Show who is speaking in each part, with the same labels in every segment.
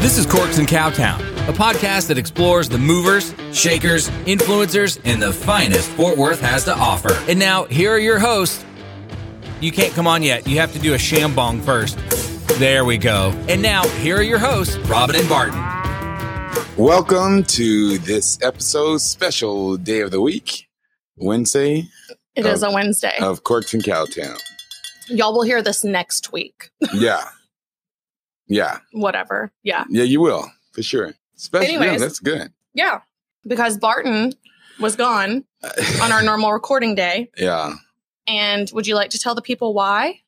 Speaker 1: This is Corks and Cowtown, a podcast that explores the movers, shakers, influencers, and the finest Fort Worth has to offer. And now, here are your hosts. You can't come on yet. You have to do a shambong first. There we go. And now, here are your hosts, Robin and Barton.
Speaker 2: Welcome to this episode, special day of the week, Wednesday
Speaker 3: It is a Wednesday.
Speaker 2: of Corks and Cowtown.
Speaker 3: Y'all will hear this next week.
Speaker 2: Yeah. Yeah.
Speaker 3: Whatever. Yeah.
Speaker 2: Yeah, you will, for sure. Special. Yeah,
Speaker 3: Anyways.
Speaker 2: that's good.
Speaker 3: Yeah. Because Barton was gone on our normal recording day.
Speaker 2: yeah.
Speaker 3: And would you like to tell the people why?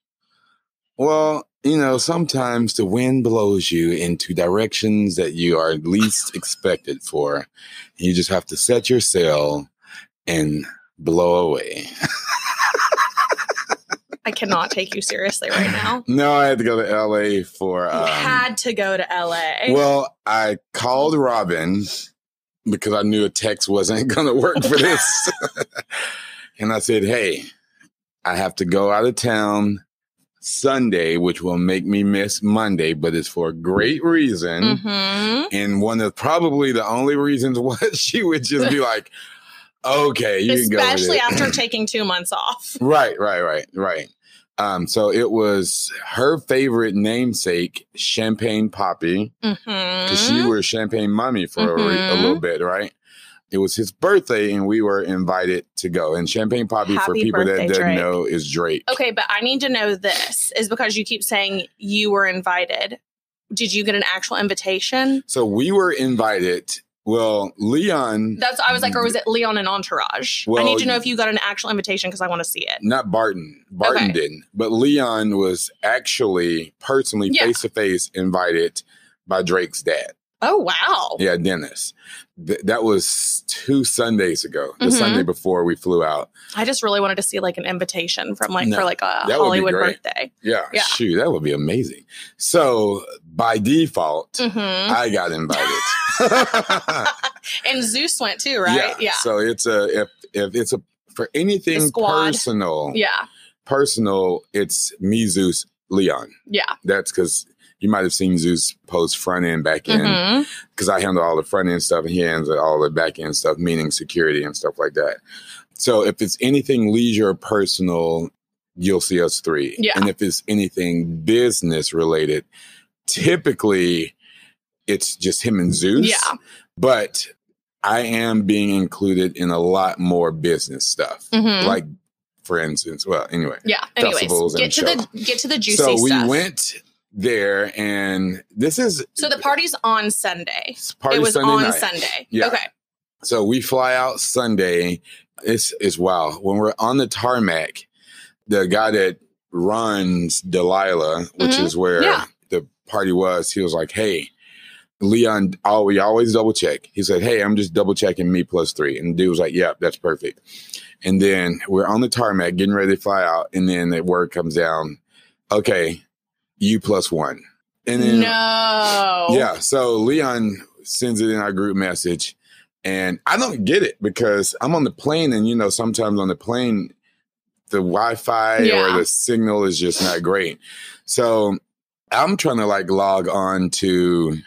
Speaker 2: Well, you know, sometimes the wind blows you into directions that you are least expected for. You just have to set your sail and blow away.
Speaker 3: I cannot take you seriously right now.
Speaker 2: no, I had to go to LA for.
Speaker 3: You
Speaker 2: Um,
Speaker 3: had to go to LA.
Speaker 2: Well, I called Robin because I knew a text wasn't going to work for this. and I said, Hey, I have to go out of town Sunday, which will make me miss Monday, but it's for a great reason.
Speaker 3: hmm
Speaker 2: And one of probably the only reasons was she would just be like, Okay, you can go.
Speaker 3: Especially after taking two months off.
Speaker 2: Right, right, right, right. Um, so it was her favorite namesake, Champagne Papi because she
Speaker 3: hmm
Speaker 2: was champagne Mummy for a, re- a
Speaker 3: Mhm.
Speaker 2: little bit, right? It was his birthday, and we were invited to go. And champagne Papi, for people
Speaker 3: birthday,
Speaker 2: that don't know, is Drake.
Speaker 3: Okay, but I need to know this is because you keep saying you were invited. Did you get an actual invitation?
Speaker 2: So we were invited. Well, Leon,
Speaker 3: That's I was like, or was it Leon and Entourage? I need to know if you got an actual invitation because I want to see it.
Speaker 2: not Barton. Barton
Speaker 3: Okay.
Speaker 2: didn't, but Leon was actually personally face to face invited by Drake's dad.
Speaker 3: Oh wow!
Speaker 2: Yeah, Dennis. Th- that was two Sundays ago, the
Speaker 3: Mhm.
Speaker 2: Sunday before we flew out.
Speaker 3: I just really wanted to see like an invitation from like
Speaker 2: No,
Speaker 3: for like a
Speaker 2: that would be
Speaker 3: Hollywood birthday.
Speaker 2: Yeah,
Speaker 3: Yeah.
Speaker 2: shoot, that would be amazing. So by default,
Speaker 3: hmm
Speaker 2: I got invited.
Speaker 3: and Zeus went too, right? Yeah,
Speaker 2: So it's a if if it's a for anything personal,
Speaker 3: yeah,
Speaker 2: personal, it's me, Zeus, Leon.
Speaker 3: yeah.
Speaker 2: That's because you might have seen Zeus post front end, back end, because I handle all the front end stuff and he handles all the back end stuff, meaning security and stuff like that. So if it's anything leisure personal, you'll see us three.
Speaker 3: Yeah.
Speaker 2: And if it's anything business related, typically it's just him and Zeus.
Speaker 3: Yeah.
Speaker 2: But I am being included in a lot more business stuff.
Speaker 3: Mhm.
Speaker 2: Like, for instance, well, anyway.
Speaker 3: Yeah. Anyways, get to the get to the juicy
Speaker 2: so we
Speaker 3: stuff.
Speaker 2: went there, and this is
Speaker 3: so the party's on Sunday.
Speaker 2: party
Speaker 3: it was
Speaker 2: Sunday
Speaker 3: on
Speaker 2: night.
Speaker 3: Sunday.
Speaker 2: Yeah.
Speaker 3: Okay.
Speaker 2: So we fly out Sunday. It's it's wow. When we're on the tarmac, the guy that runs Delilah, which
Speaker 3: Mhm.
Speaker 2: is where
Speaker 3: Yeah.
Speaker 2: Party was, he was like, "Hey, Leon, oh, we always double check." He said, "Hey, I'm just double checking me plus three. And the dude was like, "Yep, that's perfect." And then we're on the tarmac, getting ready to fly out, and then the word comes down, "Okay, you plus one." And then
Speaker 3: no.
Speaker 2: yeah. So Leon sends it in our group message, and I don't get it because I'm on the plane, and you know, sometimes on the plane, the Wi Fi
Speaker 3: Yeah.
Speaker 2: or the signal is just not great. So I'm trying to like log on to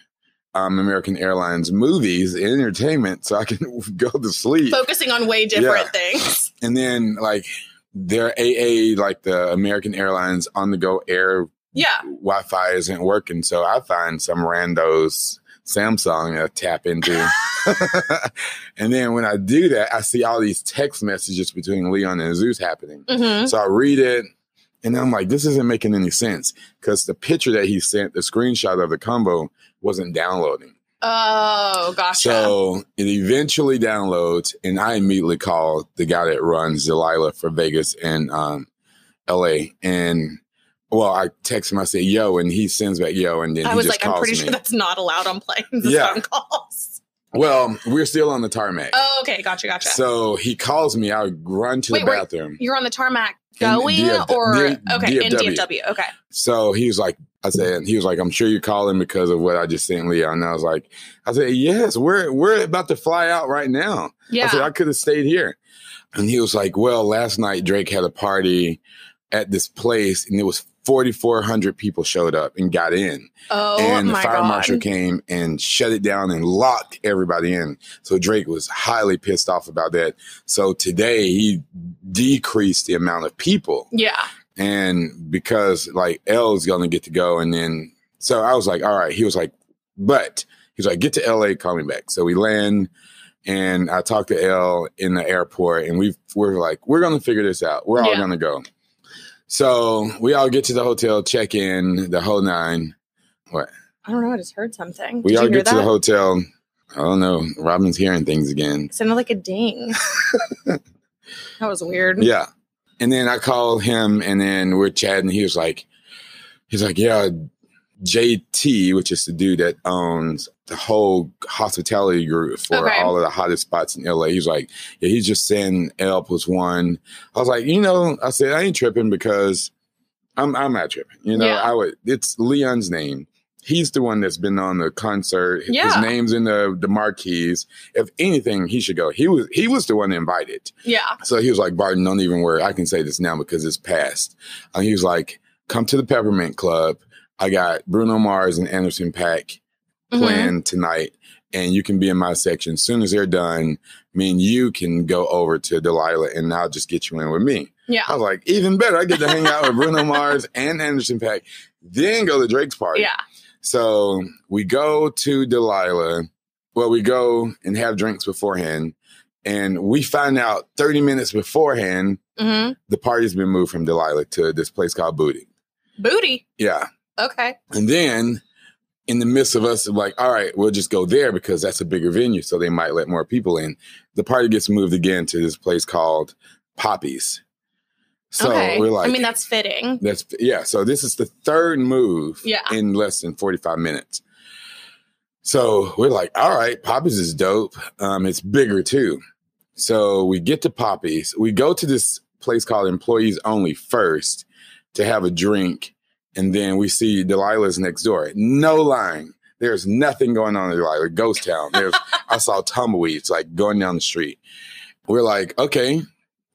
Speaker 2: um, American Airlines movies and entertainment so I can go to sleep.
Speaker 3: Focusing on way different
Speaker 2: Yeah.
Speaker 3: things.
Speaker 2: And then like their AA, like the American Airlines on the go air
Speaker 3: Yeah.
Speaker 2: Wi-Fi isn't working, so I find some randos Samsung to tap into. and then when I do that, I see all these text messages between Leon and Zeus happening.
Speaker 3: hmm
Speaker 2: So I read it, and then I'm like, this isn't making any sense because the picture that he sent, the screenshot of the combo, wasn't downloading.
Speaker 3: Oh, gotcha.
Speaker 2: So it eventually downloads, and I immediately call the guy that runs Delilah for Vegas and um, LA. And well, I text him, I say, yo, and he sends back, yo, and then
Speaker 3: I
Speaker 2: he
Speaker 3: was
Speaker 2: just
Speaker 3: like, I'm pretty
Speaker 2: me.
Speaker 3: sure that's not allowed on planes.
Speaker 2: Yeah.
Speaker 3: phone calls.
Speaker 2: well, we're still on the tarmac.
Speaker 3: Oh, okay. Gotcha. Gotcha.
Speaker 2: So he calls me, I run to
Speaker 3: Wait,
Speaker 2: the
Speaker 3: wait.
Speaker 2: bathroom.
Speaker 3: You're on the tarmac going
Speaker 2: DF
Speaker 3: or okay in
Speaker 2: DFW.
Speaker 3: DFW. Okay.
Speaker 2: So he was like, I said, he was like, I'm sure you're calling because of what I just sent Leon. And I was like, I said, yes, we're we're about to fly out right now.
Speaker 3: Yeah.
Speaker 2: I said, I could have stayed here. And he was like, Well, last night Drake had a party at this place and it was 4,400 people showed up and got in.
Speaker 3: Oh
Speaker 2: and the
Speaker 3: my
Speaker 2: fire
Speaker 3: god.
Speaker 2: marshal came and shut it down and locked everybody in. So Drake was highly pissed off about that. So today he decreased the amount of people.
Speaker 3: yeah.
Speaker 2: And because like L is going to get to go. And then, so I was like, all right. He was like, but he's like, get to LA, call me back. So we land and I talked to L in the airport and we we're like, we're going to figure this out. We're all
Speaker 3: Yeah.
Speaker 2: going to go. So we all get to the hotel, check in, the whole nine. What?
Speaker 3: I don't know. I just heard something.
Speaker 2: We
Speaker 3: Did
Speaker 2: all get to the hotel. I don't know. Robin's hearing things again.
Speaker 3: It sounded like a ding. that was weird.
Speaker 2: Yeah. And then I called him and then we're chatting. He was like, he's like, yeah, JT, which is the dude that owns the whole hospitality group for
Speaker 3: Okay.
Speaker 2: all of the hottest spots in LA. He's like, yeah, he's just saying L plus one. I was like, you know, I said, I ain't tripping because I'm I'm not tripping. You know,
Speaker 3: Yeah.
Speaker 2: I would it's Leon's name. He's the one that's been on the concert.
Speaker 3: Yeah.
Speaker 2: His name's in the the marquees. If anything, he should go. He was he was the one invited.
Speaker 3: Yeah.
Speaker 2: So he was like, Barton, don't even worry. I can say this now because it's past. And he was like, come to the Peppermint Club. I got Bruno Mars and Anderson Paak
Speaker 3: Mhm.
Speaker 2: tonight, and you can be in my section. As soon as they're done, me and you can go over to Delilah, and I'll just get you in with me.
Speaker 3: Yeah.
Speaker 2: I was like, even better. I get to hang out with Bruno Mars and Anderson Paak, then go to Drake's party.
Speaker 3: Yeah.
Speaker 2: So we go to Delilah. Well, we go and have drinks beforehand. And we find out 30 minutes beforehand,
Speaker 3: hmm
Speaker 2: the party's been moved from Delilah to this place called Booty.
Speaker 3: Booty.
Speaker 2: Yeah.
Speaker 3: Okay.
Speaker 2: And then in the midst of us, like, all right, we'll just go there because that's a bigger venue. So they might let more people in. The party gets moved again to this place called Poppies. So
Speaker 3: okay.
Speaker 2: we're like,
Speaker 3: I mean, that's fitting.
Speaker 2: That's yeah. So this is the third move
Speaker 3: Yeah.
Speaker 2: in less than 45 minutes. So we're like, all right, Poppies is dope. Um, it's bigger too. So we get to Poppies. We go to this place called Employees Only first to have a drink. And then we see Delilah's next door. No line. There's nothing going on in Delilah. Ghost town. There's I saw tumbleweeds like going down the street. We're like, okay.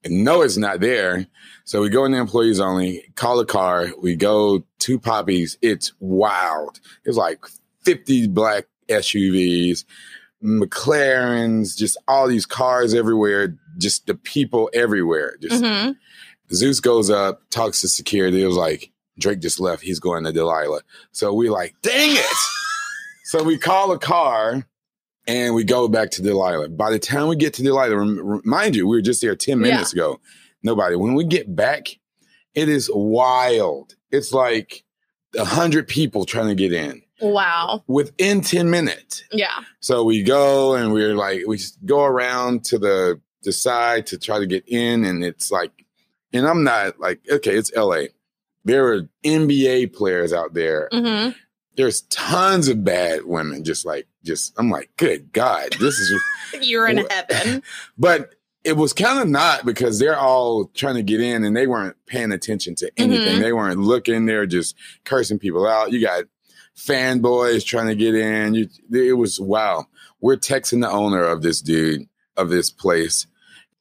Speaker 2: And no, it's not there. So we go in the employees only, call a car, we go to Poppies. It's wild. It's like 50 black SUVs, McLarens, just all these cars everywhere, just the people everywhere. Just
Speaker 3: hmm
Speaker 2: Zeus goes up, talks to security. It was like, Drake just left. He's going to Delilah. So we like, dang it. so we call a car and we go back to Delilah. By the time we get to Delilah, rem- mind you, we were just there 10 minutes ago. Nobody. When we get back, it is wild. It's like a hundred people trying to get in
Speaker 3: Wow.
Speaker 2: within 10 minutes.
Speaker 3: Yeah.
Speaker 2: So we go and we're like, we go around to the, the side to try to get in. And it's like, and I'm not like, okay, it's LA. There are NBA players out there.
Speaker 3: hmm
Speaker 2: There's tons of bad women, just like, just, I'm like, good God, this is,
Speaker 3: You're in heaven.
Speaker 2: but it was kind of not because they're all trying to get in and they weren't paying attention to anything.
Speaker 3: Mhm.
Speaker 2: They weren't looking. They're just cursing people out. You got fanboys trying to get in. You, it was wow. We're texting the owner of this dude of this place.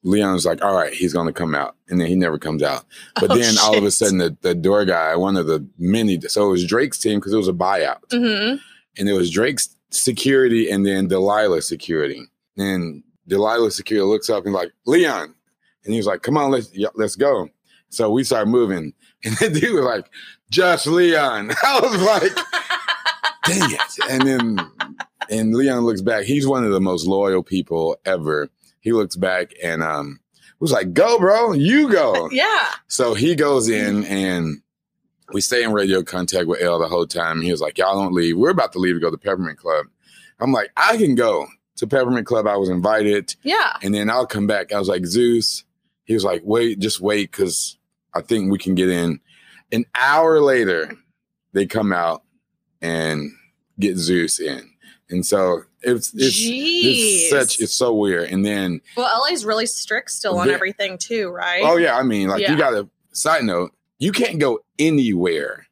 Speaker 2: Leon's like, all right, he's going to come out. And then he never comes out. But
Speaker 3: Oh,
Speaker 2: then all of a sudden, the, the door guy, one of the many, so it was Drake's team because it was a buyout
Speaker 3: hmm
Speaker 2: and it was Drake's security and then Delilah security. And Delilah security looks up and like Leon, and he was like, "Come on, let's yeah, let's go." So we start moving, and the dude was like, "Just Leon." I was like, "Dang it!" And then and Leon looks back. He's one of the most loyal people ever. He looks back and um was like, "Go, bro, you go."
Speaker 3: Yeah.
Speaker 2: So he goes in and we stay in radio contact with L the whole time. He was like, Y'all don't leave. We're about to leave to go to Peppermint Club. I'm like, I can go to Peppermint Club. I was invited
Speaker 3: Yeah.
Speaker 2: and then I'll come back. I was like, Zeus. He was like, Wait, just wait, because I think we can get in. An hour later, they come out and get Zeus in. And so it's it's, it's such it's so weird. And then
Speaker 3: well, LA's really strict still on
Speaker 2: Ve-
Speaker 3: everything too, right?
Speaker 2: Oh yeah, I mean, like
Speaker 3: Yeah.
Speaker 2: you got to side note, you can't go anywhere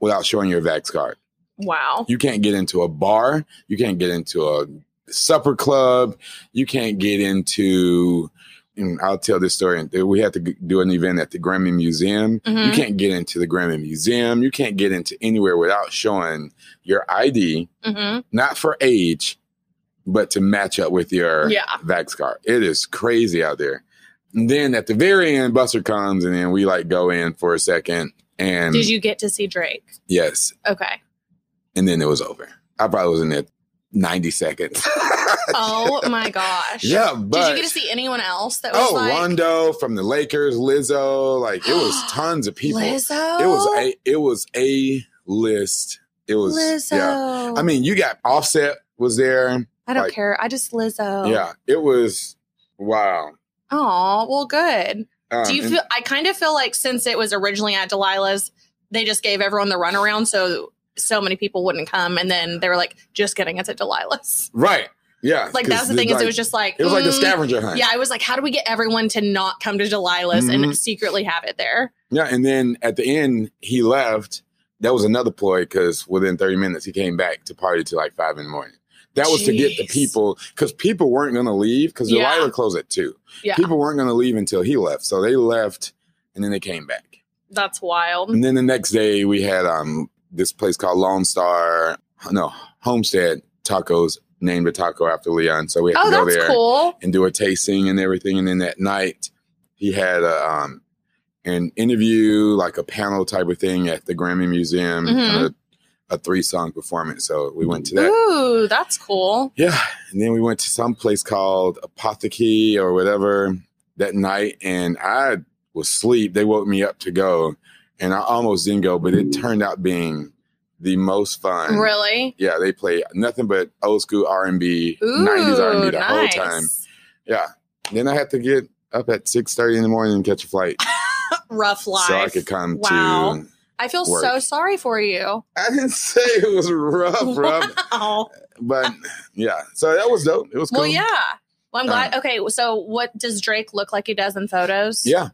Speaker 2: without showing your Vax card.
Speaker 3: Wow.
Speaker 2: You can't get into a bar, you can't get into a supper club, you can't get into and I'll tell this story. We had to do an event at the Grammy Museum. You
Speaker 3: Mhm.
Speaker 2: can't get into the Grammy Museum. You can't get into anywhere without showing your ID,
Speaker 3: hmm
Speaker 2: not for age, but to match up with your
Speaker 3: Yeah.
Speaker 2: Vax card. It is crazy out there. And then at the very end, Buster comes, and then we like go in for a second, and
Speaker 3: Did you get to see Drake?
Speaker 2: yes,
Speaker 3: Okay.
Speaker 2: and then it was over. I probably was in there ninety seconds.
Speaker 3: Oh my gosh.
Speaker 2: yeah, but
Speaker 3: Did you get to see anyone else that was
Speaker 2: oh,
Speaker 3: like
Speaker 2: Rondo from the Lakers, Lizzo, like it was tons of people.
Speaker 3: Lizzo?
Speaker 2: It was a it was a list. It was
Speaker 3: Lizzo.
Speaker 2: yeah. I mean, you got Offset was there.
Speaker 3: I don't
Speaker 2: like-
Speaker 3: care. I just Lizzo.
Speaker 2: Yeah, it was wow.
Speaker 3: Oh, well, good.
Speaker 2: Um,
Speaker 3: Do you
Speaker 2: and-
Speaker 3: feel? I kind of feel like since it was originally at Delilah's, they just gave everyone the runaround, so so many people wouldn't come, and then they were like, "Just kidding, it's at Delilah's."
Speaker 2: right? Yeah,
Speaker 3: Like that's the thing is, it was just like
Speaker 2: it was like a
Speaker 3: mm,
Speaker 2: scavenger hunt.
Speaker 3: Yeah, I was like, how do we get everyone to not come to Delilah's
Speaker 2: Mhm.
Speaker 3: and secretly have it there?
Speaker 2: Yeah, and then at the end he left. That was another ploy because within 30 minutes he came back to party till like five in the morning. That was to get the people because people weren't going to leave because
Speaker 3: Yeah.
Speaker 2: Delilah closed at two.
Speaker 3: Yeah,
Speaker 2: People weren't going to leave until he left, so they left and then they came back.
Speaker 3: that's wild.
Speaker 2: And then the next day we had um this place called Lone Star, no Homestead Tacos, named a taco after Leon. So we had
Speaker 3: Oh,
Speaker 2: to go there
Speaker 3: cool.
Speaker 2: and do a tasting and everything. And then that night he had a um an interview, like a panel type of thing at the Grammy Museum,
Speaker 3: Mhm.
Speaker 2: A, three song performance. So we went to that.
Speaker 3: Ooh, that's cool.
Speaker 2: Yeah. And then we went to some place called Apothecary or whatever that night. And I was asleep. They woke me up to go. And I almost didn't go, but it turned out being the most fun.
Speaker 3: Really?
Speaker 2: Yeah, they play nothing but old school R and B,
Speaker 3: Ooh,
Speaker 2: nineties R and B the whole time. Yeah. Then I had to get up at six thirty in the morning and catch a flight
Speaker 3: Rough life.
Speaker 2: so I could come
Speaker 3: Wow.
Speaker 2: to.
Speaker 3: I feel
Speaker 2: work.
Speaker 3: so sorry for you.
Speaker 2: I didn't say it was rough, rough,
Speaker 3: Wow.
Speaker 2: but yeah. So that was dope. It was cool.
Speaker 3: Well, yeah. Well, I'm glad. Uh, okay, so what does Drake look like he does in photos?
Speaker 2: Yeah.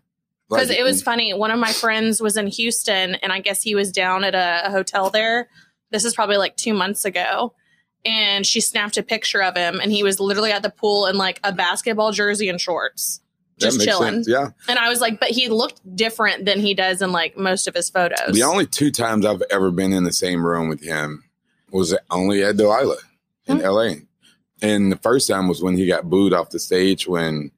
Speaker 3: Because
Speaker 2: Like,
Speaker 3: it was mm. funny. One of my friends was in Houston, and I guess he was down at a, a hotel there. This is probably like two months ago. And she snapped a picture of him, and he was literally at the pool in like a basketball jersey and shorts, just chilling.
Speaker 2: sense. Yeah.
Speaker 3: And I was like, but he looked different than he does in like most of his photos.
Speaker 2: The only two times I've ever been in the same room with him was only at Delilah in
Speaker 3: Hmm.
Speaker 2: LA. And the first time was when he got booed off the stage when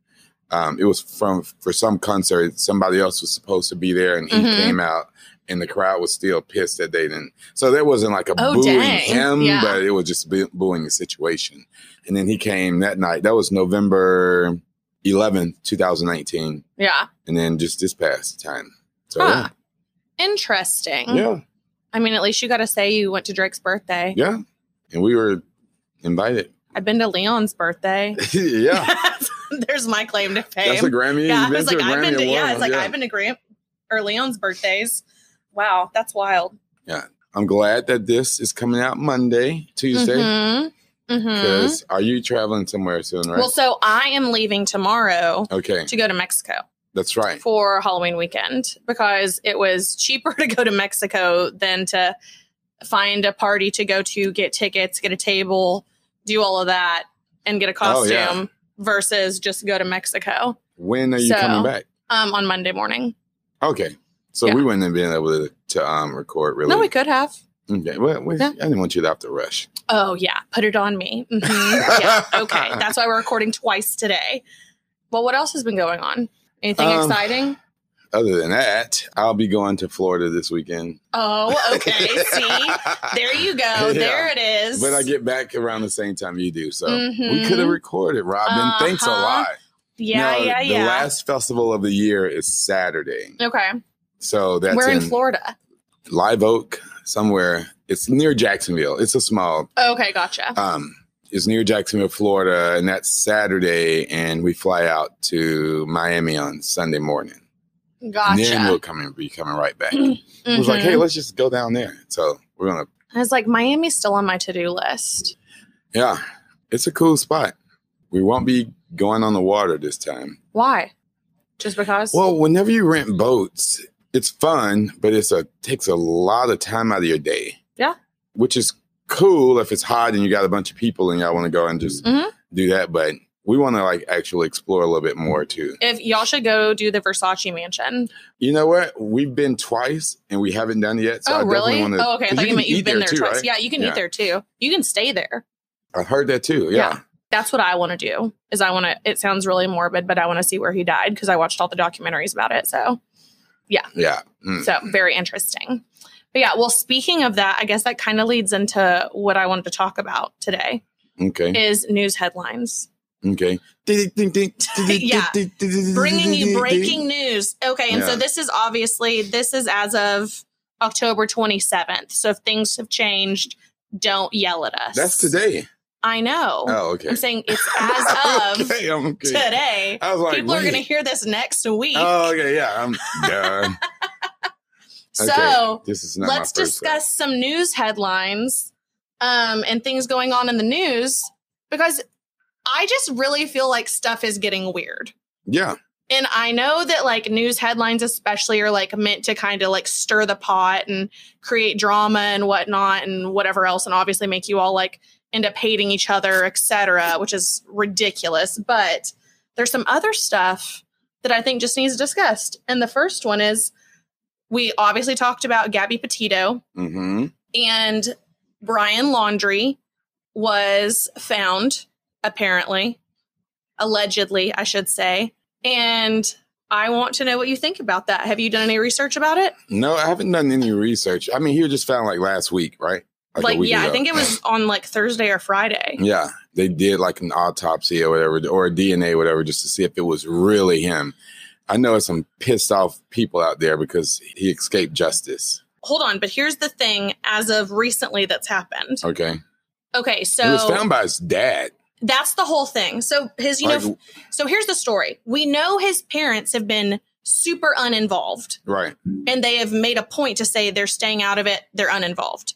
Speaker 2: um, it was from for some concert. Somebody else was supposed to be there and he
Speaker 3: Mhm.
Speaker 2: came out and the crowd was still pissed that they didn't. So there wasn't like a
Speaker 3: Oh,
Speaker 2: booing
Speaker 3: dang.
Speaker 2: him,
Speaker 3: Yeah.
Speaker 2: but it was just booing the situation. And then he came that night. That was November 11th, 2019.
Speaker 3: yeah.
Speaker 2: And then just this past time. So
Speaker 3: Huh. Interesting.
Speaker 2: yeah. yeah.
Speaker 3: I mean, at least you got to say you went to Drake's birthday.
Speaker 2: Yeah. And we were invited.
Speaker 3: I've been to Leon's birthday.
Speaker 2: yeah.
Speaker 3: There's my claim to fame.
Speaker 2: That's a Grammy.
Speaker 3: yeah, I was like, I've been to, yeah, it's like I've been to Grant or Leon's birthdays. Wow, that's wild. Yeah.
Speaker 2: I'm glad that this is coming out Monday, Tuesday.
Speaker 3: Mhm.
Speaker 2: Because are you traveling somewhere soon, right?
Speaker 3: Well, so I am leaving tomorrow
Speaker 2: okay.
Speaker 3: to go to Mexico
Speaker 2: That's right.
Speaker 3: for Halloween weekend because it was cheaper to go to Mexico than to find a party to go to, get tickets, get a table, do all of that, and get a
Speaker 2: Oh,
Speaker 3: costume
Speaker 2: yeah.
Speaker 3: versus just go to Mexico
Speaker 2: When are you
Speaker 3: So-
Speaker 2: coming back?
Speaker 3: um, on Monday morning.
Speaker 2: Okay. So
Speaker 3: Yeah.
Speaker 2: we wouldn't have been able to, to um record really.
Speaker 3: No, we could have.
Speaker 2: Okay. Well, we,
Speaker 3: Yeah.
Speaker 2: I didn't want you to have to rush.
Speaker 3: Oh yeah, put it on me. Mhm. yeah, okay. That's why we're recording twice today. Well, what else has been going on? Anything
Speaker 2: Um,
Speaker 3: exciting?
Speaker 2: Other than that, I'll be going to Florida this weekend.
Speaker 3: Oh, okay. See, there you go.
Speaker 2: Yeah.
Speaker 3: There it is.
Speaker 2: But I get back around the same time you do. So we
Speaker 3: Mhm.
Speaker 2: could have recorded, Robin. Thanks a
Speaker 3: Uh-huh.
Speaker 2: lot.
Speaker 3: yeah, yeah,
Speaker 2: the
Speaker 3: yeah.
Speaker 2: last festival of the year is Saturday.
Speaker 3: okay,
Speaker 2: So that's
Speaker 3: we're in,
Speaker 2: in
Speaker 3: Florida.
Speaker 2: Live Oak, somewhere. It's near Jacksonville. It's a small
Speaker 3: Okay, gotcha.
Speaker 2: um it's near Jacksonville, Florida, and that's Saturday, and we fly out to Miami on Sunday morning. And then we'll come and be coming right back. It was like, hey, let's just go down there. So we're gonna
Speaker 3: I was like, Miami's still on my to-do list.
Speaker 2: yeah, it's a cool spot. We won't be going on the water this time.
Speaker 3: Why? Just because?
Speaker 2: Well, whenever you rent boats, it's fun, but it's a takes a lot of time out of your day.
Speaker 3: Yeah.
Speaker 2: Which is cool if it's hot and you got a bunch of people and y'all want to go and just
Speaker 3: Mhm.
Speaker 2: do that. But we want to like actually explore a little bit more too.
Speaker 3: If y'all should go do the Versace mansion.
Speaker 2: You know what? We've been twice and we haven't done it yet. So I
Speaker 3: oh, really?
Speaker 2: want to.
Speaker 3: oh, okay. I thought you, meant you've been there,
Speaker 2: too,
Speaker 3: twice.
Speaker 2: right?
Speaker 3: Yeah, you can
Speaker 2: Yeah.
Speaker 3: eat there too. You can stay there.
Speaker 2: I heard that too. Yeah.
Speaker 3: That's what I want to do. Is I want to. It sounds really morbid, but I want to see where he died because I watched all the documentaries about it. So,
Speaker 2: Yeah. Mm.
Speaker 3: so very interesting. But yeah, well, speaking of that, I guess that kind of leads into what I wanted to talk about today
Speaker 2: Okay.
Speaker 3: is news headlines.
Speaker 2: Okay.
Speaker 3: Yeah. bringing you breaking news. Okay, and so this is obviously this is as of October 27th. So if things have changed, don't yell at us.
Speaker 2: That's today.
Speaker 3: I know.
Speaker 2: Oh, okay.
Speaker 3: I'm saying it's as of
Speaker 2: okay, okay.
Speaker 3: today.
Speaker 2: I was like,
Speaker 3: People are going to hear this next week.
Speaker 2: Oh, okay, yeah. I'm done.
Speaker 3: so
Speaker 2: Okay, this is not
Speaker 3: let's discuss some news headlines um, and things going on in the news because I just really feel like stuff is getting weird.
Speaker 2: Yeah.
Speaker 3: And I know that like news headlines, especially, are like meant to kind of like stir the pot and create drama and whatnot and whatever else, and obviously make you all like end up hating each other, etc., which is ridiculous. But there's some other stuff that I think just needs discussed. And the first one is we obviously talked about Gabby Petito
Speaker 2: Mm-hmm.
Speaker 3: and Brian Laundrie was found, apparently, allegedly, I should say. And I want to know what you think about that. Have you done any research about it?
Speaker 2: No, I haven't done any research. I mean, he was just found like last week, right?
Speaker 3: Like,
Speaker 2: week
Speaker 3: yeah, I think it was on like Thursday or Friday.
Speaker 2: Yeah, they did like an autopsy or whatever, or a DNA, whatever, just to see if it was really him. I know it's some pissed off people out there because he escaped justice.
Speaker 3: Hold on, but here's the thing as of recently that's happened.
Speaker 2: Okay,
Speaker 3: Okay, so
Speaker 2: he was found by his dad.
Speaker 3: that's the whole thing. So his, you know, so here's the story. We know his parents have been super uninvolved.
Speaker 2: right?
Speaker 3: and they have made a point to say they're staying out of it, they're uninvolved.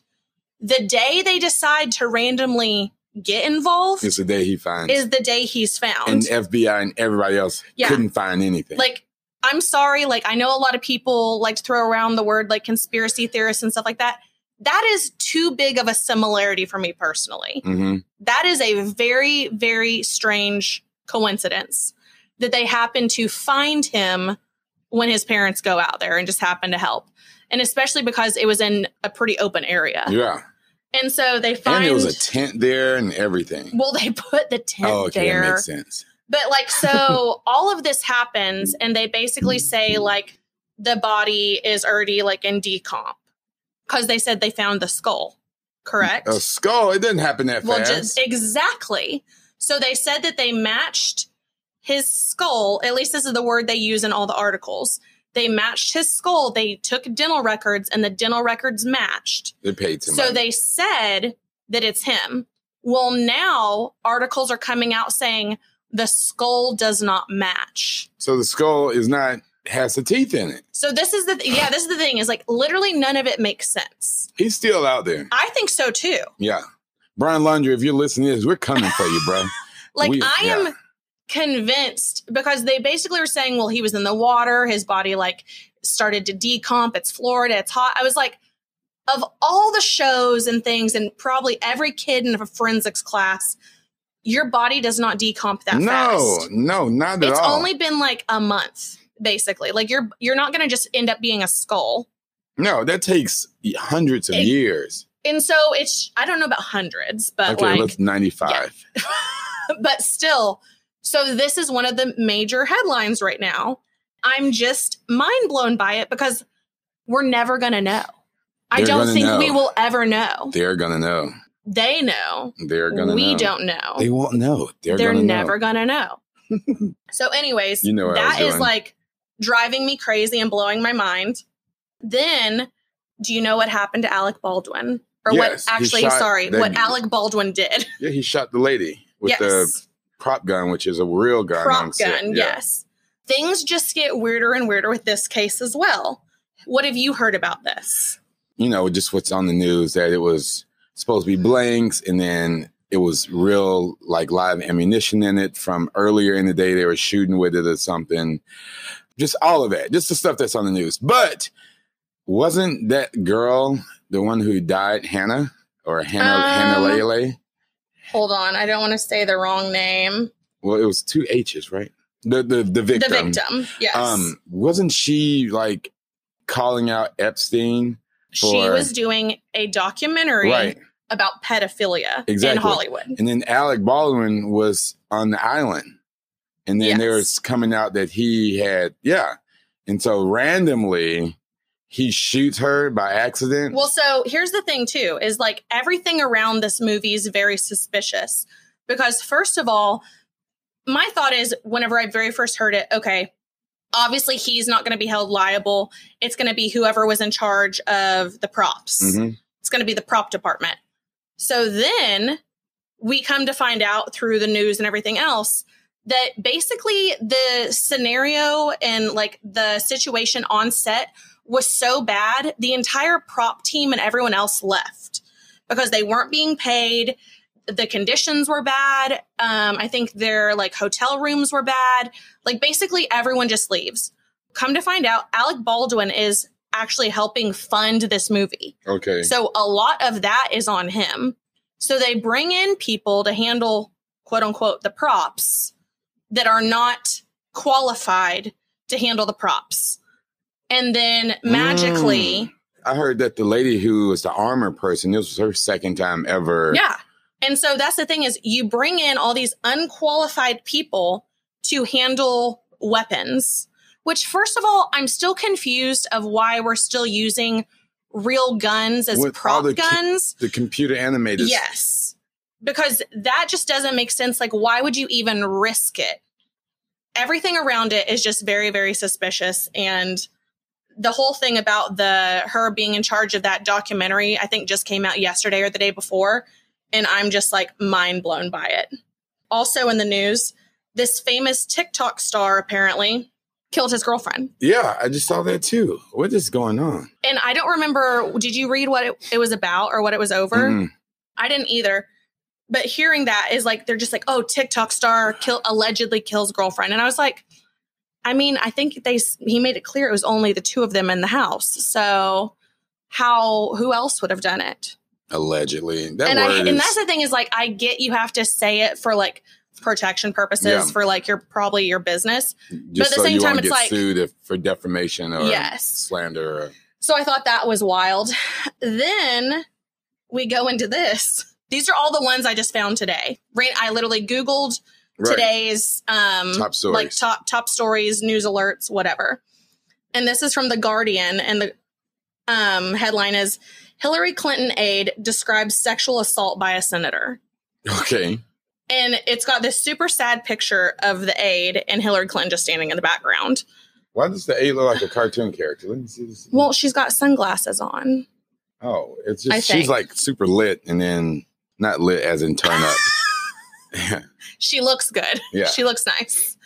Speaker 3: The day they decide to randomly get involved
Speaker 2: It's the day he finds,
Speaker 3: is the day he's found.
Speaker 2: and FBI and everybody else
Speaker 3: Yeah.
Speaker 2: couldn't find anything.
Speaker 3: like, I'm sorry, like, I know a lot of people like to throw around the word like conspiracy theorists and stuff like that. That is too big of a similarity for me personally.
Speaker 2: hmm
Speaker 3: That is a very, very strange coincidence that they happen to find him when his parents go out there and just happen to help. And especially because it was in a pretty open area.
Speaker 2: yeah,
Speaker 3: And so they
Speaker 2: and
Speaker 3: find
Speaker 2: there was a tent there and everything.
Speaker 3: well, they put the tent
Speaker 2: Oh, okay, that makes sense.
Speaker 3: But like so all of this happens and they basically say like the body is already like in decomp. Because they said they found the skull. Correct?
Speaker 2: A skull. It didn't happen that
Speaker 3: Well,
Speaker 2: fast.
Speaker 3: just exactly. So they said that they matched his skull. At least this is the word they use in all the articles. They matched his skull. They took dental records, and the dental records matched.
Speaker 2: they paid somebody.
Speaker 3: So they said that it's him. Well, now articles are coming out saying the skull does not match.
Speaker 2: so the skull is not has the teeth in it.
Speaker 3: So this is the yeah, this is the thing is like literally none of it makes sense.
Speaker 2: He's still out there.
Speaker 3: I think so too.
Speaker 2: Yeah. Brian Laundrie, if you're listening to this, we're coming for you, bro.
Speaker 3: Like
Speaker 2: We-
Speaker 3: I
Speaker 2: yeah.
Speaker 3: am convinced because they basically were saying, well, he was in the water, his body like started to decomp. It's Florida, it's hot. I was like, of all the shows and things, and probably every kid in a forensics class, your body does not decomp that
Speaker 2: no,
Speaker 3: fast.
Speaker 2: no, no, not at
Speaker 3: It's
Speaker 2: all.
Speaker 3: It's only been like a month, basically. Like you're you're not gonna just end up being a skull.
Speaker 2: no, that takes hundreds of
Speaker 3: It-
Speaker 2: years.
Speaker 3: And so it's I don't know about hundreds, but
Speaker 2: Okay,
Speaker 3: like
Speaker 2: let's 95.
Speaker 3: but still, so this is one of the major headlines right now. I'm just mind blown by it because we're never going to know. I
Speaker 2: They're
Speaker 3: don't think
Speaker 2: know.
Speaker 3: we will ever know.
Speaker 2: They're gonna know.
Speaker 3: They know.
Speaker 2: They're gonna
Speaker 3: we
Speaker 2: know.
Speaker 3: don't know.
Speaker 2: They won't know. They're,
Speaker 3: They're,
Speaker 2: gonna
Speaker 3: never going to know. so, anyways,
Speaker 2: You know what I was
Speaker 3: that is like driving me crazy and blowing my mind. Then, do you know what happened to Alec Baldwin? Or
Speaker 2: Yes,
Speaker 3: what actually, sorry,
Speaker 2: the-
Speaker 3: what Alec Baldwin did.
Speaker 2: Yeah, he shot the lady with
Speaker 3: yes.
Speaker 2: the prop gun, which is a real gun.
Speaker 3: prop gun,
Speaker 2: Yeah.
Speaker 3: yes. Things just get weirder and weirder with this case as well. What have you heard about this?
Speaker 2: You know, just what's on the news that it was supposed to be blanks, and then it was real, like live ammunition in it from earlier in the day. They were shooting with it or something. Just all of that, just the stuff that's on the news. But wasn't that girl the one who died, Hannah or Hannah Hannah
Speaker 3: Um,
Speaker 2: Lele?
Speaker 3: Hold on, I don't want to say the wrong name.
Speaker 2: Well, it was two H's, right? The the the victim.
Speaker 3: The victim, yes.
Speaker 2: Um, wasn't she like calling out Epstein?
Speaker 3: she was doing a documentary
Speaker 2: Right.
Speaker 3: about pedophilia
Speaker 2: exactly.
Speaker 3: in Hollywood.
Speaker 2: And then Alec Baldwin was on the island. And then there was coming out that he had, yeah. And so randomly he shoots her by accident.
Speaker 3: Well, so here's the thing, too, is like everything around this movie is very suspicious. Because, first of all, my thought is whenever I very first heard it, okay, obviously he's not going to be held liable. It's going to be whoever was in charge of the props.
Speaker 2: Mhm.
Speaker 3: It's going to be the prop department. So then we come to find out through the news and everything else that basically the scenario and like the situation on set was so bad, the entire prop team and everyone else left because they weren't being paid. The conditions were bad. Um, I think their like hotel rooms were bad. Like basically everyone just leaves. Come to find out, Alec Baldwin is actually helping fund this movie.
Speaker 2: Okay.
Speaker 3: So a lot of that is on him. So they bring in people to handle quote unquote the props that are not qualified to handle the props. And then magically, mm.
Speaker 2: I heard that the lady who was the armor person, this was her second time ever.
Speaker 3: yeah. And so that's the thing is you bring in all these unqualified people to handle weapons, which first of all, I'm still confused of why we're still using real guns as
Speaker 2: With
Speaker 3: prop
Speaker 2: the
Speaker 3: guns.
Speaker 2: The computer animated.
Speaker 3: Yes. Because that just doesn't make sense. Like, why would you even risk it? Everything around it is just very, very suspicious. And the whole thing about the her being in charge of that documentary, I think just came out yesterday or the day before. And I'm just like mind blown by it. Also in the news, this famous TikTok star apparently killed his girlfriend.
Speaker 2: Yeah, I just saw that too. What is going on?
Speaker 3: And I don't remember, did you read what it, it was about or what it was over?
Speaker 2: Mm-mm.
Speaker 3: I didn't either. But hearing that is like they're just like, oh, TikTok star kill allegedly kills girlfriend, and I was like, I mean, I think they he made it clear it was only the two of them in the house. So how who else would have done it?
Speaker 2: Allegedly. That
Speaker 3: and I
Speaker 2: word
Speaker 3: and that's the thing is like I get you have to say it for like protection purposes
Speaker 2: Yeah.
Speaker 3: for like your probably your business.
Speaker 2: just
Speaker 3: at the
Speaker 2: so
Speaker 3: same time, it's like-
Speaker 2: sued if, for defamation or
Speaker 3: Yes.
Speaker 2: slander. Or,
Speaker 3: So I thought that was wild. Then we go into this. These are all the ones I just found today. Right, I literally Googled
Speaker 2: right.
Speaker 3: today's um
Speaker 2: Top stories.
Speaker 3: like top top stories, news alerts, whatever. And this is from the Guardian and the um headline is Hillary Clinton aide describes sexual assault by a senator.
Speaker 2: Okay.
Speaker 3: And it's got this super sad picture of the aide and Hillary Clinton just standing in the background.
Speaker 2: Why does the aide look like a cartoon character? Let me see this.
Speaker 3: Well, she's got sunglasses on.
Speaker 2: oh, it's
Speaker 3: I
Speaker 2: just she's
Speaker 3: think.
Speaker 2: like super lit and then not lit as in turn up.
Speaker 3: She looks good.
Speaker 2: Yeah.
Speaker 3: She looks nice.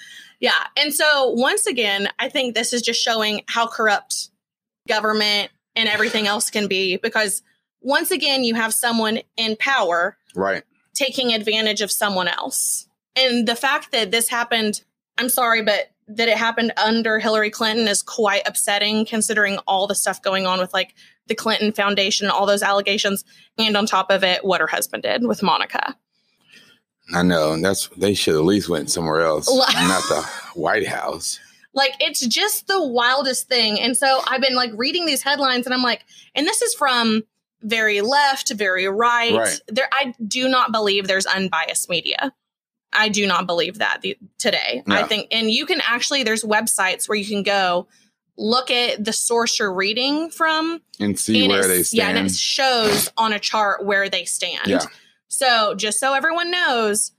Speaker 3: Yeah. And so once again, I think this is just showing how corrupt government and everything else can be because once again, you have someone in power
Speaker 2: right.
Speaker 3: taking advantage of someone else. And the fact that this happened, I'm sorry, but that it happened under Hillary Clinton is quite upsetting considering all the stuff going on with like the Clinton Foundation, all those allegations, and on top of it, what her husband did with Monica.
Speaker 2: I know. and That's they should at least went somewhere else, not the White House.
Speaker 3: Like it's just the wildest thing. And so I've been like reading these headlines and I'm like, and this is from very left, to very right.
Speaker 2: Right.
Speaker 3: There I do not believe there's unbiased media. I do not believe that the, today. I think and you can actually there's websites where you can go look at the source you're reading from
Speaker 2: And see
Speaker 3: and
Speaker 2: where
Speaker 3: they
Speaker 2: they
Speaker 3: Yeah, and it shows on a chart where they stand.
Speaker 2: Yeah.
Speaker 3: So just so everyone knows,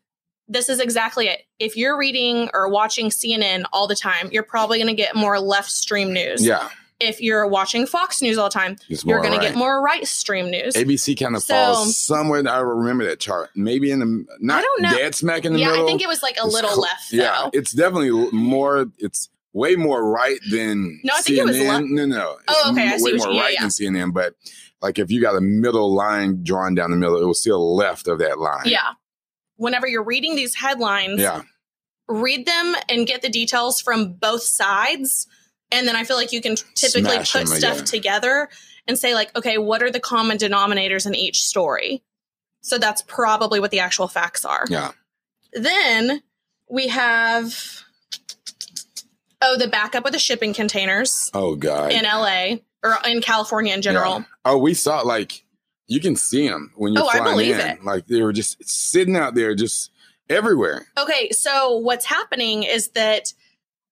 Speaker 3: this is exactly it. If you're reading or watching CNN all the time, you're probably going to get more left stream news.
Speaker 2: yeah.
Speaker 3: If you're watching Fox News all the time,
Speaker 2: It's
Speaker 3: you're going
Speaker 2: right.
Speaker 3: to get more right stream news.
Speaker 2: ABC kind of
Speaker 3: So-
Speaker 2: falls somewhere. I remember that chart. Maybe in the not
Speaker 3: I don't know.
Speaker 2: dead smack in the
Speaker 3: yeah,
Speaker 2: middle.
Speaker 3: Yeah, I think it was like a
Speaker 2: It's
Speaker 3: little
Speaker 2: cl-
Speaker 3: left.
Speaker 2: Yeah,
Speaker 3: though.
Speaker 2: it's definitely more. It's way more right than
Speaker 3: No, I think it was le-
Speaker 2: no, no.
Speaker 3: Oh, okay, I
Speaker 2: m-
Speaker 3: see
Speaker 2: way more
Speaker 3: you- yeah,
Speaker 2: right
Speaker 3: yeah.
Speaker 2: than CNN. But like, if you got a middle line drawn down the middle, it was still left of that line.
Speaker 3: yeah. Whenever you're reading these headlines,
Speaker 2: yeah,
Speaker 3: read them and get the details from both sides. And then I feel like you can typically
Speaker 2: Smash
Speaker 3: put
Speaker 2: them uh,
Speaker 3: stuff
Speaker 2: together
Speaker 3: and say, like, okay, what are the common denominators in each story? So that's probably what the actual facts are.
Speaker 2: yeah.
Speaker 3: Then We have oh the backup with the shipping containers
Speaker 2: Oh God.
Speaker 3: in LA or in California in general.
Speaker 2: Yeah. Oh, we saw like you can see them when you're
Speaker 3: Oh,
Speaker 2: flying in.
Speaker 3: it.
Speaker 2: Like they were just sitting out there, just everywhere.
Speaker 3: Okay, so what's happening is that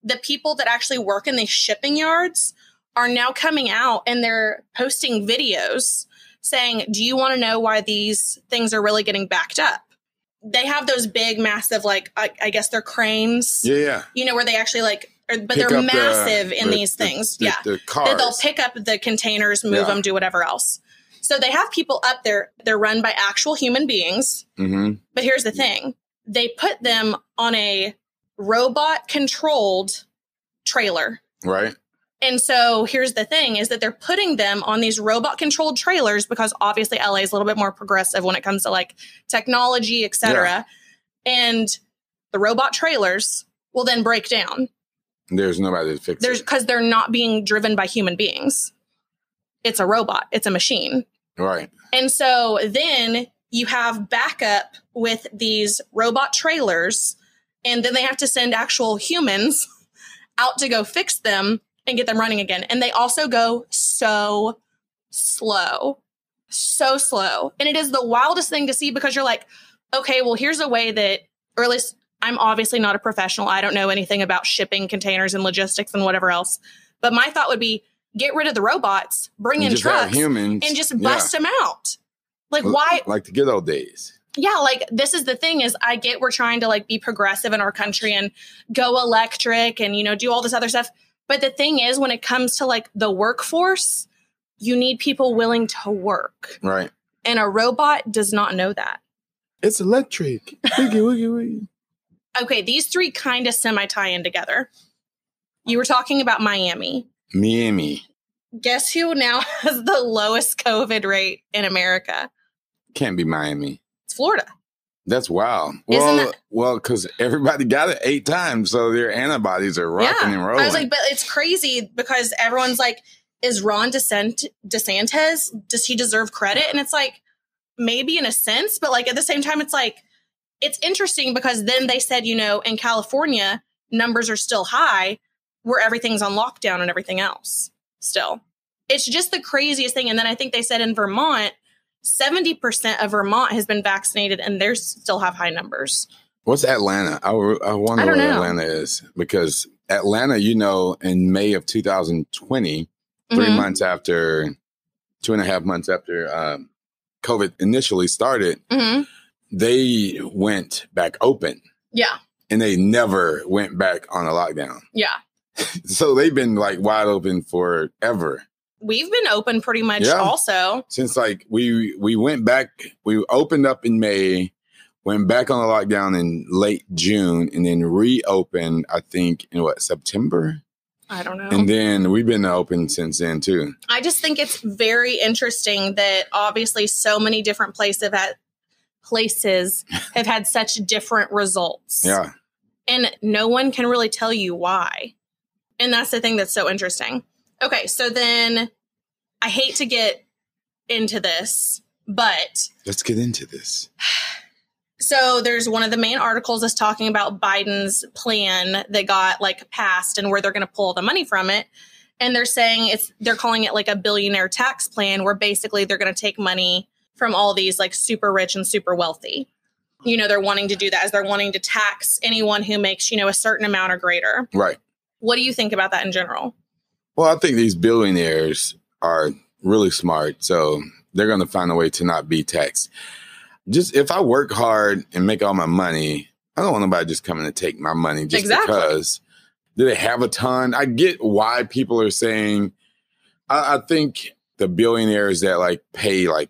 Speaker 3: the people that actually work in these shipping yards are now coming out and they're posting videos saying, Do you want to know why these things are really getting backed up? They have those big, massive, like, I, I guess they're cranes,
Speaker 2: Yeah, yeah.
Speaker 3: you know, where they actually like, or, but they're
Speaker 2: up the-
Speaker 3: massive in
Speaker 2: the-
Speaker 3: these
Speaker 2: the-
Speaker 3: things. yeah.
Speaker 2: the cars.
Speaker 3: they'll pick up the containers, move
Speaker 2: Yeah.
Speaker 3: them, do whatever else. So they have people up there. They're run by actual human beings.
Speaker 2: hmm
Speaker 3: But here's the thing they put them on a robot controlled trailer.
Speaker 2: Right.
Speaker 3: And so here's the thing is that they're putting them on these robot controlled trailers because obviously LA is a little bit more progressive when it comes to like technology, etc. And the robot trailers will then break down.
Speaker 2: There's nobody to fix it.
Speaker 3: There's
Speaker 2: it.
Speaker 3: because they're not being driven by human beings. It's a robot, it's a machine.
Speaker 2: Right.
Speaker 3: And so then you have backup with these robot trailers, and then they have to send actual humans out to go fix them and get them running again. And they also go so slow, so slow. And it is the wildest thing to see because you're like, okay, well, here's a way that, or at least I'm obviously not a professional. I don't know anything about shipping containers and logistics and whatever else. But my thought would be get rid of the robots, bring in
Speaker 2: just
Speaker 3: trucks,
Speaker 2: humans
Speaker 3: and just
Speaker 2: Yeah.
Speaker 3: bust them out. Like why?
Speaker 2: Like the good old days.
Speaker 3: Yeah, like this is the thing is I get we're trying to like be progressive in our country and go electric and you know do all this other stuff. But the thing is when it comes to like the workforce, you need people willing to work.
Speaker 2: Right.
Speaker 3: And a robot does not know that.
Speaker 2: It's electric. Wiggy, wiggy, wiggy.
Speaker 3: Okay, these three kind of semi tie in together. You were talking about Miami.
Speaker 2: Miami.
Speaker 3: Guess who now has the lowest COVID rate in America?
Speaker 2: Can't be Miami.
Speaker 3: It's Florida.
Speaker 2: That's wild. Well,
Speaker 3: that-
Speaker 2: well, because everybody got it eight times, so their antibodies are rocking and rolling.
Speaker 3: I was like, but it's crazy because everyone's like, is Ron DeSant- DeSantis, does he deserve credit? And it's like, maybe in a sense, but like at the same time, it's like, it's interesting because then they said, you know, in California, numbers are still high where everything's on lockdown and everything else still. It's just the craziest thing. And then I think they said in Vermont, 70% of Vermont has been vaccinated and they still have high numbers.
Speaker 2: What's Atlanta? I wonder
Speaker 3: I
Speaker 2: what
Speaker 3: know.
Speaker 2: Atlanta is because Atlanta, you know, in May of 2020, 3
Speaker 3: Mhm.
Speaker 2: months after, two and a half months after um, COVID initially started,
Speaker 3: Mhm.
Speaker 2: They went back open
Speaker 3: Yeah.
Speaker 2: and they never went back on a lockdown.
Speaker 3: Yeah.
Speaker 2: So they've been like wide open forever.
Speaker 3: We've been open pretty much
Speaker 2: Yeah.
Speaker 3: also.
Speaker 2: since like we we went back we opened up in may went back on the lockdown in late june and then reopened i think in what september
Speaker 3: I don't know.
Speaker 2: and then we've been open since then too
Speaker 3: I just think it's very interesting that obviously so many different places have places have had such different results.
Speaker 2: yeah
Speaker 3: And no one can really tell you why. And that's the thing that's so interesting. Okay, so then I hate to get into this, but
Speaker 2: let's get into this
Speaker 3: so there's one of the main articles is talking about Biden's plan that got like passed and where they're going to pull the money from it. And they're saying it's they're calling it like a billionaire tax plan where basically they're going to take money from all these like super rich and super wealthy. You know, they're wanting to do that as they're wanting to tax anyone who makes, you know, a certain amount or greater.
Speaker 2: right
Speaker 3: What do you think about that in general?
Speaker 2: well i think these billionaires are really smart so they're going to find a way to not be taxed just if i work hard and make all my money i don't want nobody just coming to take my money just
Speaker 3: Exactly.
Speaker 2: because do they have a ton i get why people are saying I, I think the billionaires that like pay like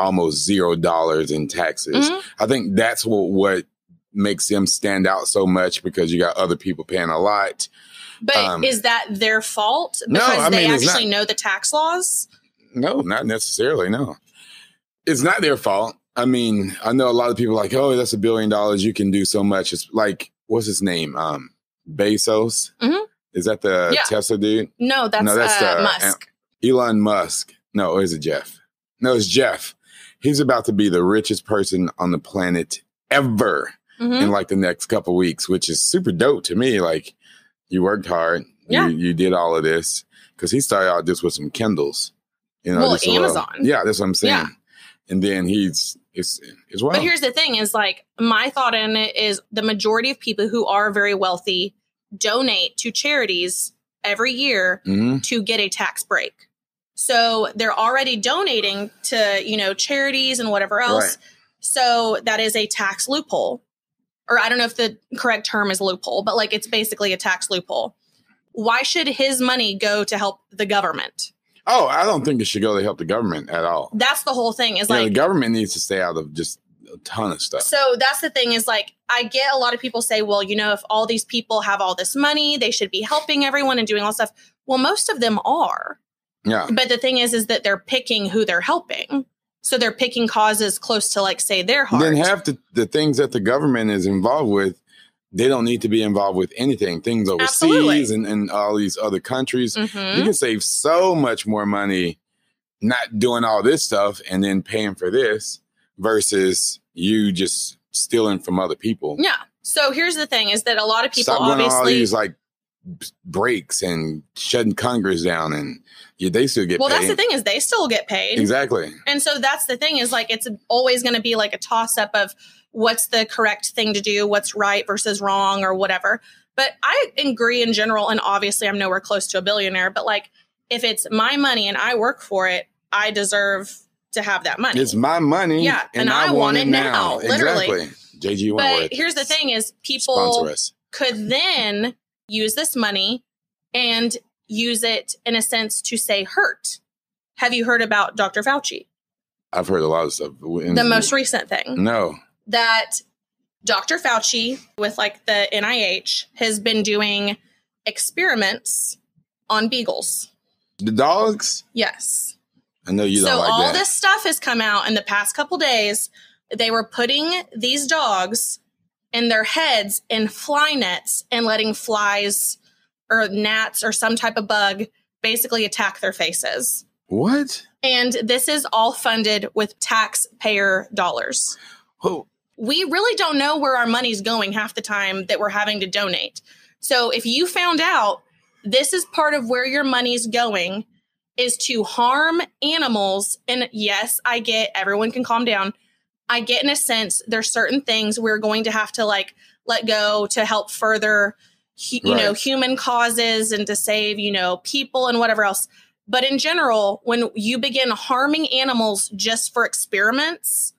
Speaker 2: almost zero dollars in taxes
Speaker 3: Mhm.
Speaker 2: i think that's what what makes them stand out so much because you got other people paying a lot
Speaker 3: But
Speaker 2: Um,
Speaker 3: is that their fault
Speaker 2: No,
Speaker 3: because
Speaker 2: I
Speaker 3: they
Speaker 2: mean,
Speaker 3: actually
Speaker 2: not-
Speaker 3: know the tax laws?
Speaker 2: No, not necessarily. No, it's not their fault. I mean, I know a lot of people are like, oh, that's a billion dollars. You can do so much. It's like, what's his name? Um, Bezos.
Speaker 3: Mhm.
Speaker 2: Is that the
Speaker 3: Yeah.
Speaker 2: Tesla dude?
Speaker 3: No, that's,
Speaker 2: No, that's
Speaker 3: uh,
Speaker 2: the-
Speaker 3: Musk.
Speaker 2: Elon Musk. No, is it Jeff? No, it's Jeff. He's about to be the richest person on the planet ever.
Speaker 3: Mhm.
Speaker 2: in like the next couple weeks, which is super dope to me. Like you worked hard,
Speaker 3: Yeah.
Speaker 2: you, you did all of this because he started out just with some Kindles, you know,
Speaker 3: Well,
Speaker 2: just a little-
Speaker 3: Amazon.
Speaker 2: yeah, that's what I'm saying.
Speaker 3: Yeah.
Speaker 2: And then he's it's it's well.
Speaker 3: But here's the thing is like my thought in it is the majority of people who are very wealthy donate to charities every year
Speaker 2: hmm
Speaker 3: to get a tax break. So they're already donating to, you know, charities and whatever else.
Speaker 2: Right.
Speaker 3: So that is a tax loophole. Or I don't know if the correct term is loophole, but like it's basically a tax loophole. Why should his money go to help the government?
Speaker 2: Oh, I don't think it should go to help the government at all.
Speaker 3: That's the whole thing is
Speaker 2: Yeah, the government needs to stay out of just a ton of stuff.
Speaker 3: So that's the thing is like I get a lot of people say, well, you know, if all these people have all this money, they should be helping everyone and doing all stuff. Well, most of them are.
Speaker 2: Yeah,
Speaker 3: But the thing is is that they're picking who they're helping. So they're picking causes close to like say their heart.
Speaker 2: then half the, the things that the government is involved with, they don't need to be involved with anything. Things overseas
Speaker 3: Absolutely.
Speaker 2: and, and all these other countries.
Speaker 3: Mhm.
Speaker 2: You can save so much more money not doing all this stuff and then paying for this versus you just stealing from other people.
Speaker 3: Yeah. So here's the thing is that a lot of people
Speaker 2: Stop on all
Speaker 3: obviously
Speaker 2: these like breaks and shutting Congress down and yeah, they still get
Speaker 3: Well,
Speaker 2: paid.
Speaker 3: that's the thing is they still get paid.
Speaker 2: Exactly.
Speaker 3: And so that's the thing is like it's always going to be like a toss up of what's the correct thing to do, what's right versus wrong or whatever. But I agree in general and obviously I'm nowhere close to a billionaire, but like if it's my money and I work for it, I deserve to have that money.
Speaker 2: It's my money.
Speaker 3: Yeah, and I want it now, literally.
Speaker 2: Exactly. JG
Speaker 3: but here's the thing is people could then use this money and use it in a sense to say hurt. Have you heard about Dr. Fauci?
Speaker 2: I've heard a lot of stuff.
Speaker 3: The most recent thing.
Speaker 2: No.
Speaker 3: that Dr. Fauci with like the NIH has been doing experiments on beagles.
Speaker 2: The dogs?
Speaker 3: Yes.
Speaker 2: I know you
Speaker 3: so
Speaker 2: don't like
Speaker 3: all
Speaker 2: that.
Speaker 3: this stuff has come out in the past couple days. They were putting these dogs in their heads in fly nets and letting flies or gnats or some type of bug basically attack their faces.
Speaker 2: what?
Speaker 3: And this is all funded with taxpayer dollars.
Speaker 2: Oh,
Speaker 3: we really don't know where our money's going half the time that we're having to donate. So if you found out this is part of where your money's going is to harm animals and yes, I get everyone can calm down. I get in a sense there's certain things we're going to have to like let go to help further you know human causes and to save, you know, people and whatever else. But in general, when you begin harming animals just for experiments,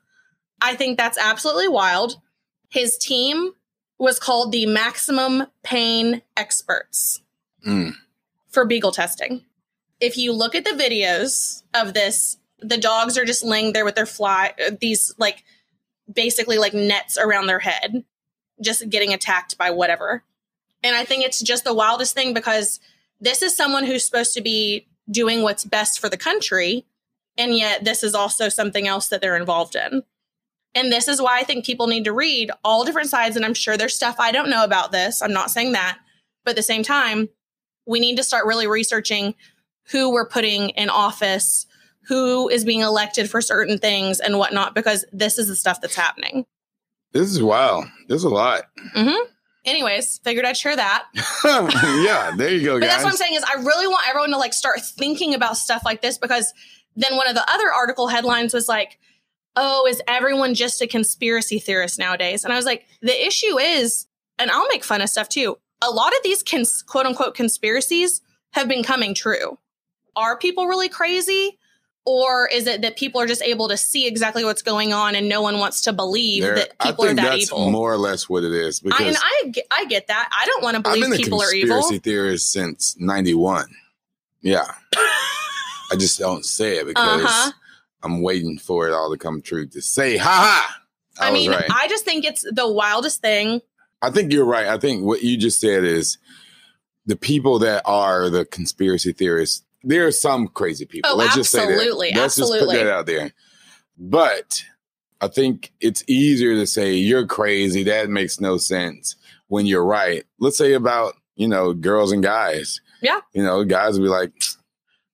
Speaker 3: I think that's absolutely wild. His team was called the Maximum Pain Experts
Speaker 2: mm.
Speaker 3: for beagle testing. If you look at the videos of this, the dogs are just laying there with their fly, these like basically like nets around their head, just getting attacked by whatever. And I think it's just the wildest thing because this is someone who's supposed to be doing what's best for the country. And yet, this is also something else that they're involved in. And this is why I think people need to read all different sides. And I'm sure there's stuff I don't know about this. I'm not saying that. But at the same time, we need to start really researching who we're putting in office, who is being elected for certain things and whatnot, because this is the stuff that's happening.
Speaker 2: This is wild. There's a lot.
Speaker 3: hmm Anyways, figured I'd share that.
Speaker 2: yeah, there you go,
Speaker 3: But
Speaker 2: guys.
Speaker 3: that's what I'm saying is I really want everyone to like start thinking about stuff like this because then one of the other article headlines was like, "Oh, is everyone just a conspiracy theorist nowadays?" And I was like, the issue is, and I'll make fun of stuff too. A lot of these cons- quote unquote conspiracies have been coming true. Are people really crazy? Or is it that people are just able to see exactly what's going on and no one wants to believe
Speaker 2: There-
Speaker 3: that
Speaker 2: I
Speaker 3: people are that
Speaker 2: that's
Speaker 3: evil?
Speaker 2: more or less what it is
Speaker 3: I,
Speaker 2: because
Speaker 3: and I, get- I get that. I don't want to
Speaker 2: I've
Speaker 3: believe
Speaker 2: been a
Speaker 3: people are
Speaker 2: conspiracy
Speaker 3: evil.
Speaker 2: theorist since '91. Yeah, I just don't say it because
Speaker 3: Uh-huh.
Speaker 2: I'm waiting for it all to come true to say, "Ha ha!" I,
Speaker 3: I, mean,
Speaker 2: right.
Speaker 3: I just think it's the wildest thing.
Speaker 2: I think you're right. I think what you just said is the people that are the conspiracy theorists. There are some crazy people.
Speaker 3: Oh,
Speaker 2: Let's just say that. Let's just
Speaker 3: absolutely.
Speaker 2: put that out there. But I think it's easier to say you're crazy. That makes no sense when you're right. Let's say about you know girls and guys.
Speaker 3: Yeah.
Speaker 2: You know, guys will be like,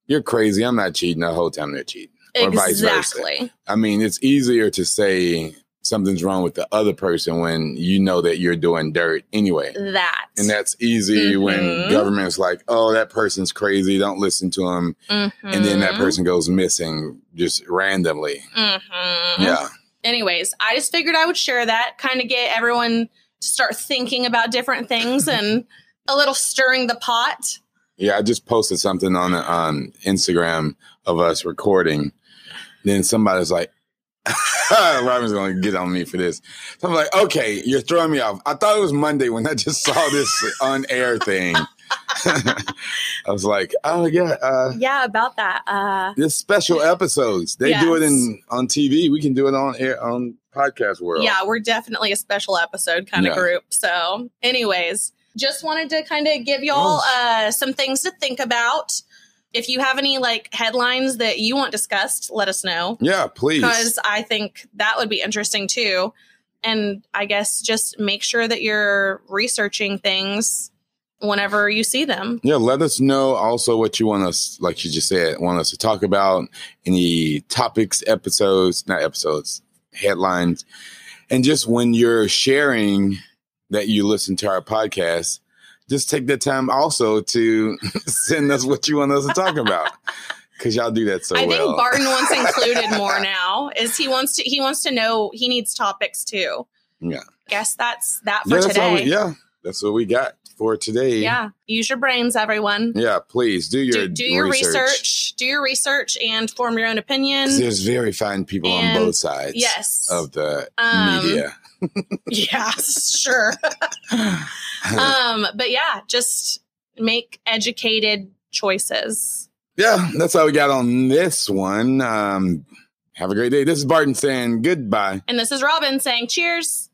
Speaker 2: "You're crazy. I'm not cheating." The whole time they're cheating. Or vice versa.
Speaker 3: Exactly.
Speaker 2: I mean, it's easier to say something's wrong with the other person when you know that you're doing dirt anyway.
Speaker 3: That.
Speaker 2: And that's easy when
Speaker 3: Mhm.
Speaker 2: government's like, oh, that person's crazy. Don't listen to him. And then that
Speaker 3: Mhm.
Speaker 2: person goes missing just randomly.
Speaker 3: Mhm.
Speaker 2: Yeah.
Speaker 3: Anyways, I just figured I would share that, kind of get everyone to start thinking about different things and a little stirring the pot.
Speaker 2: Yeah. I just posted something on on Instagram of us recording. Then somebody's like, Robin's to get on me for this. So I'm like, okay, you're throwing me off. I thought it was Monday when I just saw this on air thing. I was like, oh, yeah. Uh,
Speaker 3: Yeah, about that. Uh,
Speaker 2: this special episodes. They do it in on TV. We can do it on air on podcast world.
Speaker 3: yeah, we're definitely a special episode kind of
Speaker 2: Yeah.
Speaker 3: group. So, anyways, just wanted to kind of give y'all uh, some things to think about. If you have any like headlines that you want discussed, let us know.
Speaker 2: Yeah, please.
Speaker 3: because I think that would be interesting too. And I guess just make sure that you're researching things whenever you see them.
Speaker 2: Yeah, let us know also what you want us, like you just said, want us to talk about, any topics, episodes, not episodes, headlines. And just when you're sharing that you listen to our podcast, just take the time also to send us what you want us to talk about. Cause y'all do that so
Speaker 3: I think. Barton wants included more now. Is he wants to he wants to know he needs topics too.
Speaker 2: Yeah.
Speaker 3: Guess that's that for
Speaker 2: yeah, that's
Speaker 3: today.
Speaker 2: we, yeah, that's what we got for today.
Speaker 3: Yeah. Use your brains, everyone.
Speaker 2: Yeah, please do your
Speaker 3: do, do your research. Do your research and form your own opinion.
Speaker 2: There's very fine people on both sides
Speaker 3: Yes.
Speaker 2: of the
Speaker 3: Um,
Speaker 2: media.
Speaker 3: Yeah, sure. um, but yeah, just make educated choices.
Speaker 2: yeah, that's all we got on this one. Um, have a great day. This is Barton saying goodbye.
Speaker 3: And this is Robin saying cheers.